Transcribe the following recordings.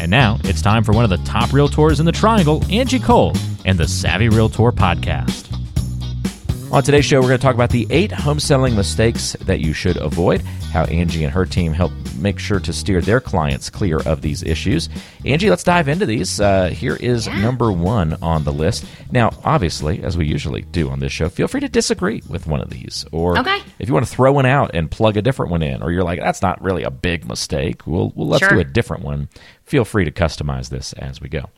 And now it's time for one of the top realtors in the triangle, Angie Cole, and the Savvy Realtor podcast. On today's show, we're going to talk about the eight home selling mistakes that you should avoid, how Angie and her team help make sure to steer their clients clear of these issues. Angie, let's dive into these. Uh, here is yeah. number one on the list. Now, obviously, as we usually do on this show, feel free to disagree with one of these. Or okay. if you want to throw one out and plug a different one in, or you're like, that's not really a big mistake, well, well let's sure. do a different one. Feel free to customize this as we go.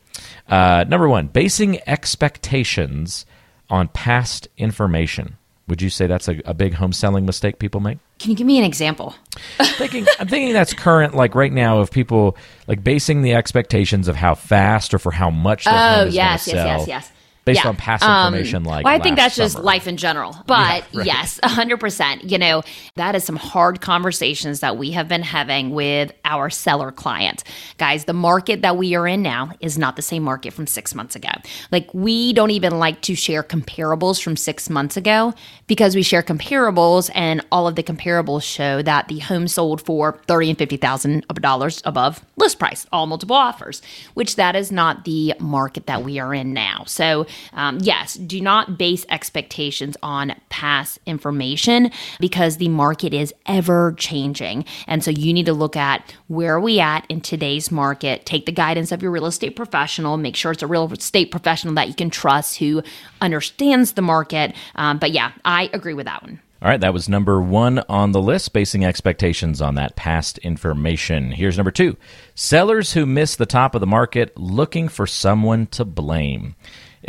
Uh, number one, basing expectations on past information. Would you say that's a, a, big home selling mistake people make? Can you give me an example? I'm thinking, I'm thinking that's current, like right now, of people like basing the expectations of how fast or for how much. Their oh home is yes, yes, yes, yes based yeah. on past information um, like well, i think that's summer. just life in general but yeah, right. yes 100% you know that is some hard conversations that we have been having with our seller client guys the market that we are in now is not the same market from six months ago like we don't even like to share comparables from six months ago because we share comparables and all of the comparables show that the home sold for 30 and 50 thousand dollars above list price all multiple offers which that is not the market that we are in now so um, yes, do not base expectations on past information because the market is ever changing. And so you need to look at where are we at in today's market, take the guidance of your real estate professional, make sure it's a real estate professional that you can trust who understands the market. Um, but yeah, I agree with that one. All right, that was number one on the list, basing expectations on that past information. Here's number two sellers who miss the top of the market looking for someone to blame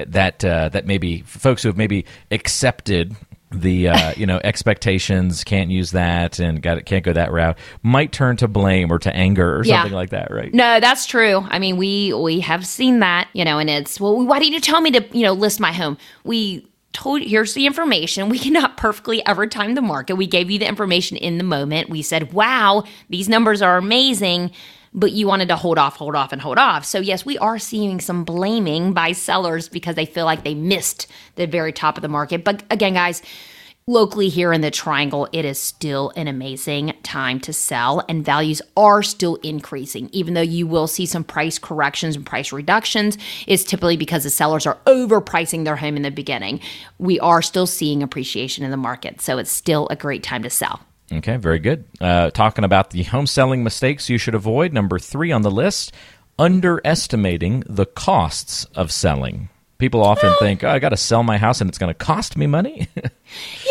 that uh, that maybe folks who have maybe accepted the uh, you know expectations can't use that and got it can't go that route might turn to blame or to anger or yeah. something like that right? No that's true. I mean we we have seen that you know and it's well why didn't you tell me to you know list my home? We told here's the information. We cannot perfectly ever time the market. We gave you the information in the moment. We said wow these numbers are amazing but you wanted to hold off, hold off, and hold off. So, yes, we are seeing some blaming by sellers because they feel like they missed the very top of the market. But again, guys, locally here in the triangle, it is still an amazing time to sell, and values are still increasing. Even though you will see some price corrections and price reductions, it's typically because the sellers are overpricing their home in the beginning. We are still seeing appreciation in the market, so it's still a great time to sell. Okay, very good. Uh, talking about the home selling mistakes you should avoid. Number three on the list underestimating the costs of selling. People often think, oh, I got to sell my house and it's going to cost me money.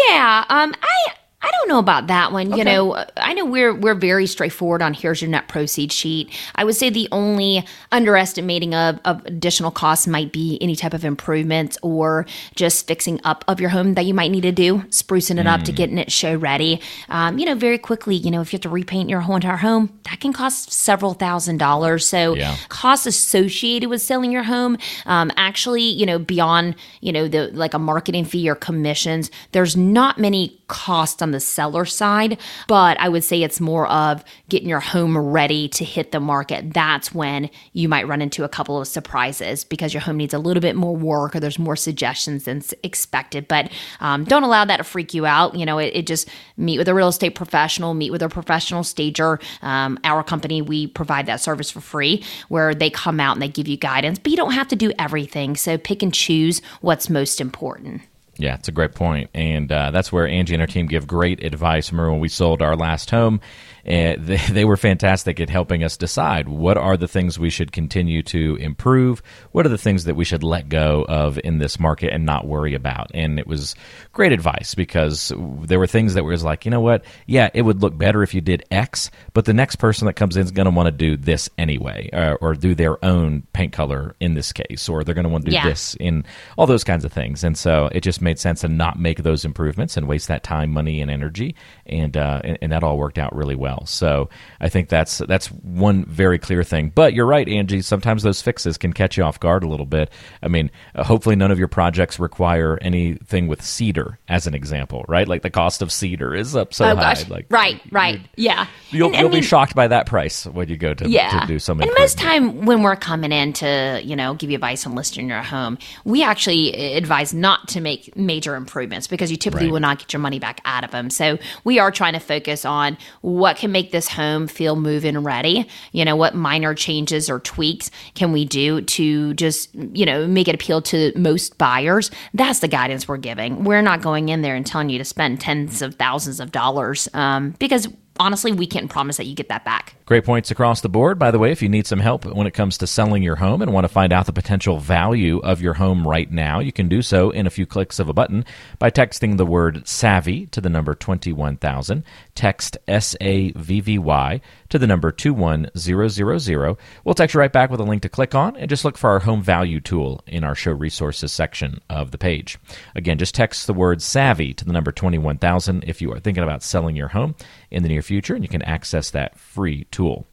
yeah. Um, I I don't know about that one. Okay. You know, I know we're we're very straightforward on here's your net proceed sheet. I would say the only underestimating of, of additional costs might be any type of improvements or just fixing up of your home that you might need to do, sprucing it mm. up to mm. getting it show ready. Um, you know, very quickly, you know, if you have to repaint your whole entire home, that can cost several thousand dollars. So yeah. costs associated with selling your home, um, actually, you know, beyond you know the like a marketing fee or commissions, there's not many costs on the seller side, but I would say it's more of getting your home ready to hit the market. That's when you might run into a couple of surprises because your home needs a little bit more work or there's more suggestions than expected. But um, don't allow that to freak you out. You know, it, it, just meet with a real estate professional, meet with a professional stager. Um, our company, we provide that service for free where they come out and they give you guidance, but you don't have to do everything. So pick and choose what's most important. Yeah, it's a great point. And uh, that's where Angie and her team give great advice. Remember when we sold our last home and they, they were fantastic at helping us decide what are the things we should continue to improve, what are the things that we should let go of in this market and not worry about. And it was great advice because there were things that was like, you know what, yeah, it would look better if you did X, but the next person that comes in is going to want to do this anyway, uh, or do their own paint color in this case, or they're going to want to do yeah. this in all those kinds of things. And so it just made sense to not make those improvements and waste that time, money, and energy. And, uh, and, and that all worked out really well well. So I think that's that's one very clear thing. But you're right, Angie. Sometimes those fixes can catch you off guard a little bit. I mean, uh, hopefully none of your projects require anything with cedar, as an example, right? Like the cost of cedar is up so Oh, high. gosh. Like right, right, yeah. You'll, And, you'll be mean, shocked by that price when you go to, yeah. to do something. And most time when we're coming in to, you know, give you advice on listing your home, we actually advise not to make major improvements because you typically Right. will not get your money back out of them. So we are trying to focus on what can make this home feel move-in ready. You know, what minor changes or tweaks can we do to just, you know, make it appeal to most buyers. That's the guidance we're giving. We're not going in there and telling you to spend tens of thousands of dollars um, because honestly, we can't promise that you get that back. Great points across the board. By the way, if you need some help when it comes to selling your home and want to find out the potential value of your home right now, you can do so in a few clicks of a button by texting the word savvy to the number 21000. Text S A V V Y to the number 21000. We'll text you right back with a link to click on and just look for our home value tool in our show resources section of the page. Again, just text the word savvy to the number 21000 if you are thinking about selling your home in the near future, and you can access that free tool.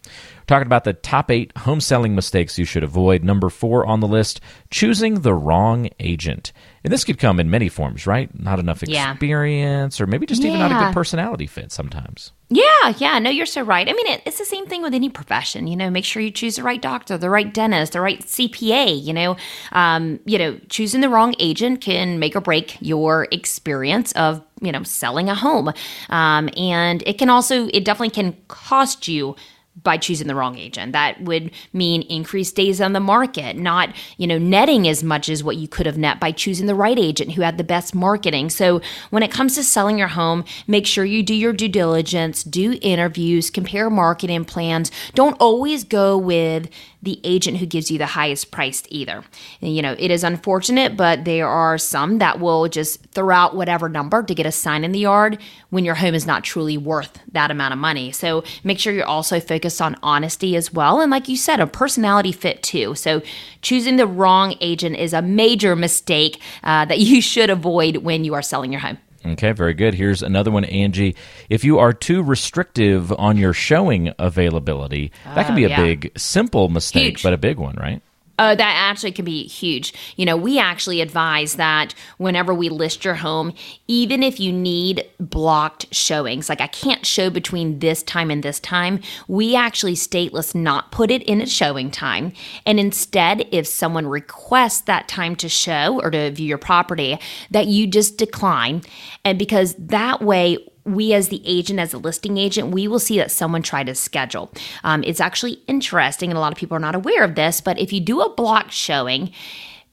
Talking about the top eight home selling mistakes you should avoid. Number four on the list choosing the wrong agent. And this could come in many forms, right? Not enough Yeah. experience, or maybe just even not a good personality fit sometimes. Yeah, yeah, no, you're so right. I mean, it, it's the same thing with any profession. You know, make sure you choose the right doctor, the right dentist, the right CPA. You know, um, you know, choosing the wrong agent can make or break your experience of you know selling a home, um, and it can also, it definitely can cost you by choosing the wrong agent. That would mean increased days on the market, not, you know, netting as much as what you could have net by choosing the right agent who had the best marketing. So when it comes to selling your home, make sure you do your due diligence, do interviews, compare marketing plans. Don't always go with the agent who gives you the highest price either. You know, it is unfortunate, but there are some that will just throw out whatever number to get a sign in the yard when your home is not truly worth that amount of money. So make sure you're also focused on honesty as well. And like you said, a personality fit too. So choosing the wrong agent is a major mistake uh, that you should avoid when you are selling your home. Okay, very good. Here's another one, Angie. If you are too restrictive on your showing availability, that can be a yeah. big, simple mistake, Huge. but a big one, right? Uh, that actually can be huge. You know, we actually advise that whenever we list your home, even if you need blocked showings, like I can't show between this time and this time, we actually state let's not put it in a showing time. And instead, if someone requests that time to show or to view your property, that you just decline. And because that way, we as the agent as a listing agent we will see that someone tried to schedule. Um, it's actually interesting and a lot of people are not aware of this but if you do a block showing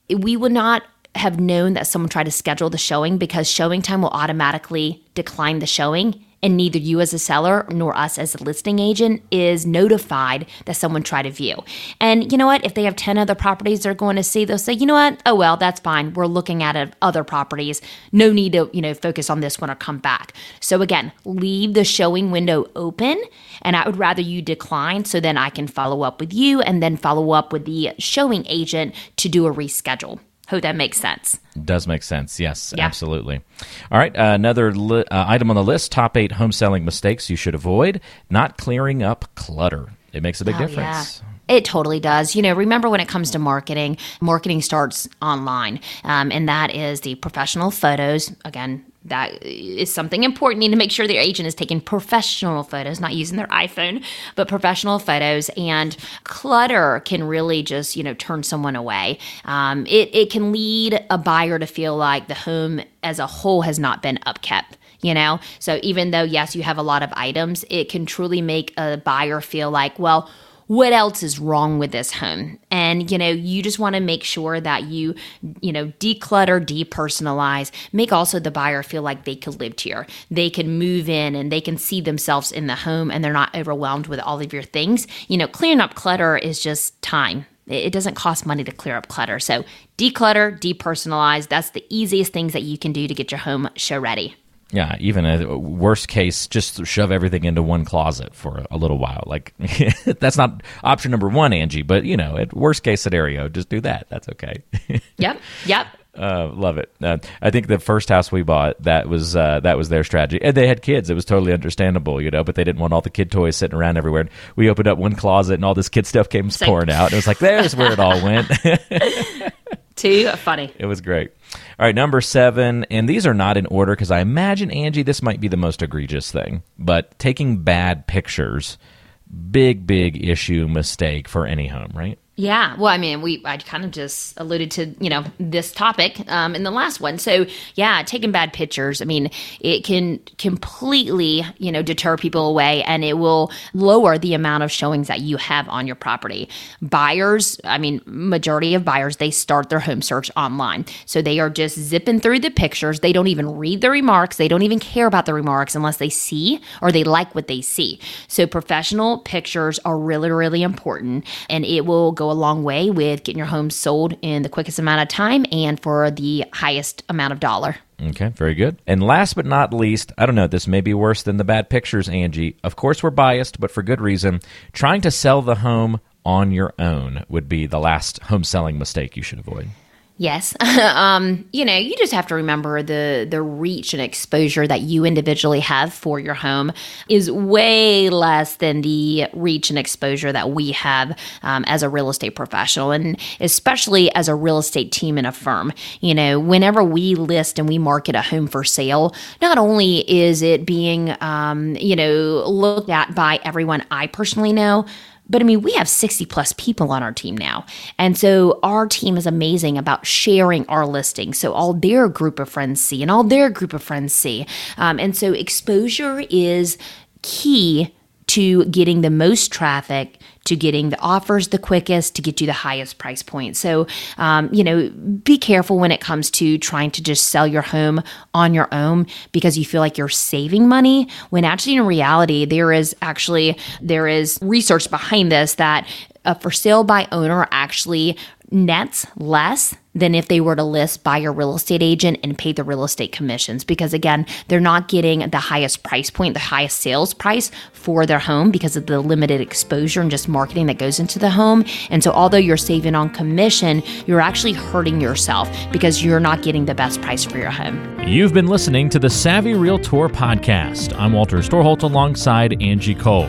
we would not have known that someone tried to schedule the showing because ShowingTime will automatically decline the showing and neither you as a seller nor us as a listing agent is notified that someone tried to view. And you know what? If they have 10 other properties they're going to see, they'll say, you know what? Oh, well, that's fine. We're looking at other properties. No need to, you know, focus on this one or come back. So again, leave the showing window open. And I would rather you decline so then I can follow up with you and then follow up with the showing agent to do a reschedule. Hope that makes sense. Does make sense. Yes, Yeah. absolutely. All right. Uh, another li- uh, item on the list top eight home selling mistakes you should avoid not clearing up clutter. It makes a big Oh, difference. It totally does. You know, remember when it comes to marketing, marketing starts online, um, and that is the professional photos. Again, that is something important. You need to make sure your agent is taking professional photos, not using their iPhone, but professional photos. And clutter can really just, you know, turn someone away. Um, it, it can lead a buyer to feel like the home as a whole has not been upkept you know so even though yes you have a lot of items it can truly make a buyer feel like well what else is wrong with this home? And you know you just want to make sure that you you know declutter depersonalize make also the buyer feel like they could live here. They can move in and they can see themselves in the home and they're not overwhelmed with all of your things. You know clearing up clutter is just time. It doesn't cost money to clear up clutter. So declutter depersonalize that's the easiest things that you can do to get your home show ready Yeah, even a worst case, just shove everything into one closet for a little while. Like that's not option number one, Angie. But you know, at worst case scenario, just do that. That's okay. Yep. Yep. Uh, love it. Uh, I think the first house we bought, that was uh, that was their strategy, and they had kids. It was totally understandable, you know. But they didn't want all the kid toys sitting around everywhere. We opened up one closet, and all this kid stuff came Same. pouring out. It was like, there's where it all went. Too funny. it was great. All right, number seven, and these are not in order because I imagine Angie, this might be the most egregious thing, but taking bad pictures, big, big issue mistake for any home, right? Yeah, well, I mean, we I kind of just alluded to you know this topic um, in the last one. So yeah, taking bad pictures. I mean, it can completely you know deter people away, and it will lower the amount of showings that you have on your property. Buyers, I mean, majority of buyers they start their home search online, so they are just zipping through the pictures. They don't even read the remarks. They don't even care about the remarks unless they see or they like what they see. So professional pictures are really really important, and it will go a long way with getting your home sold in the quickest amount of time and for the highest amount of dollar. Okay, very good. And last but not least, I don't know, this may be worse than the bad pictures, Angie. Of course, we're biased, but for good reason. Trying to sell the home on your own would be the last home selling mistake you should avoid. Yes. um, you know, you just have to remember the the reach and exposure that you individually have for your home is way less than the reach and exposure that we have um, as a real estate professional, and especially as a real estate team in a firm. You know, whenever we list and we market a home for sale, not only is it being um, you know looked at by everyone I personally know but I mean, we have 60 plus people on our team now. And so our team is amazing about sharing our listing. So all their group of friends see and all their group of friends see. Um, and so exposure is key to getting the most traffic, to getting the offers the quickest, to get you the highest price point. So, um, you know, be careful when it comes to trying to just sell your home on your own because you feel like you're saving money. When actually, in reality, there is actually there is research behind this that a for sale by owner actually nets less than if they were to list by your real estate agent and pay the real estate commissions because again they're not getting the highest price point the highest sales price for their home because of the limited exposure and just marketing that goes into the home and so although you're saving on commission you're actually hurting yourself because you're not getting the best price for your home You've been listening to the Savvy Realtor podcast. I'm Walter Storholt alongside Angie Cole.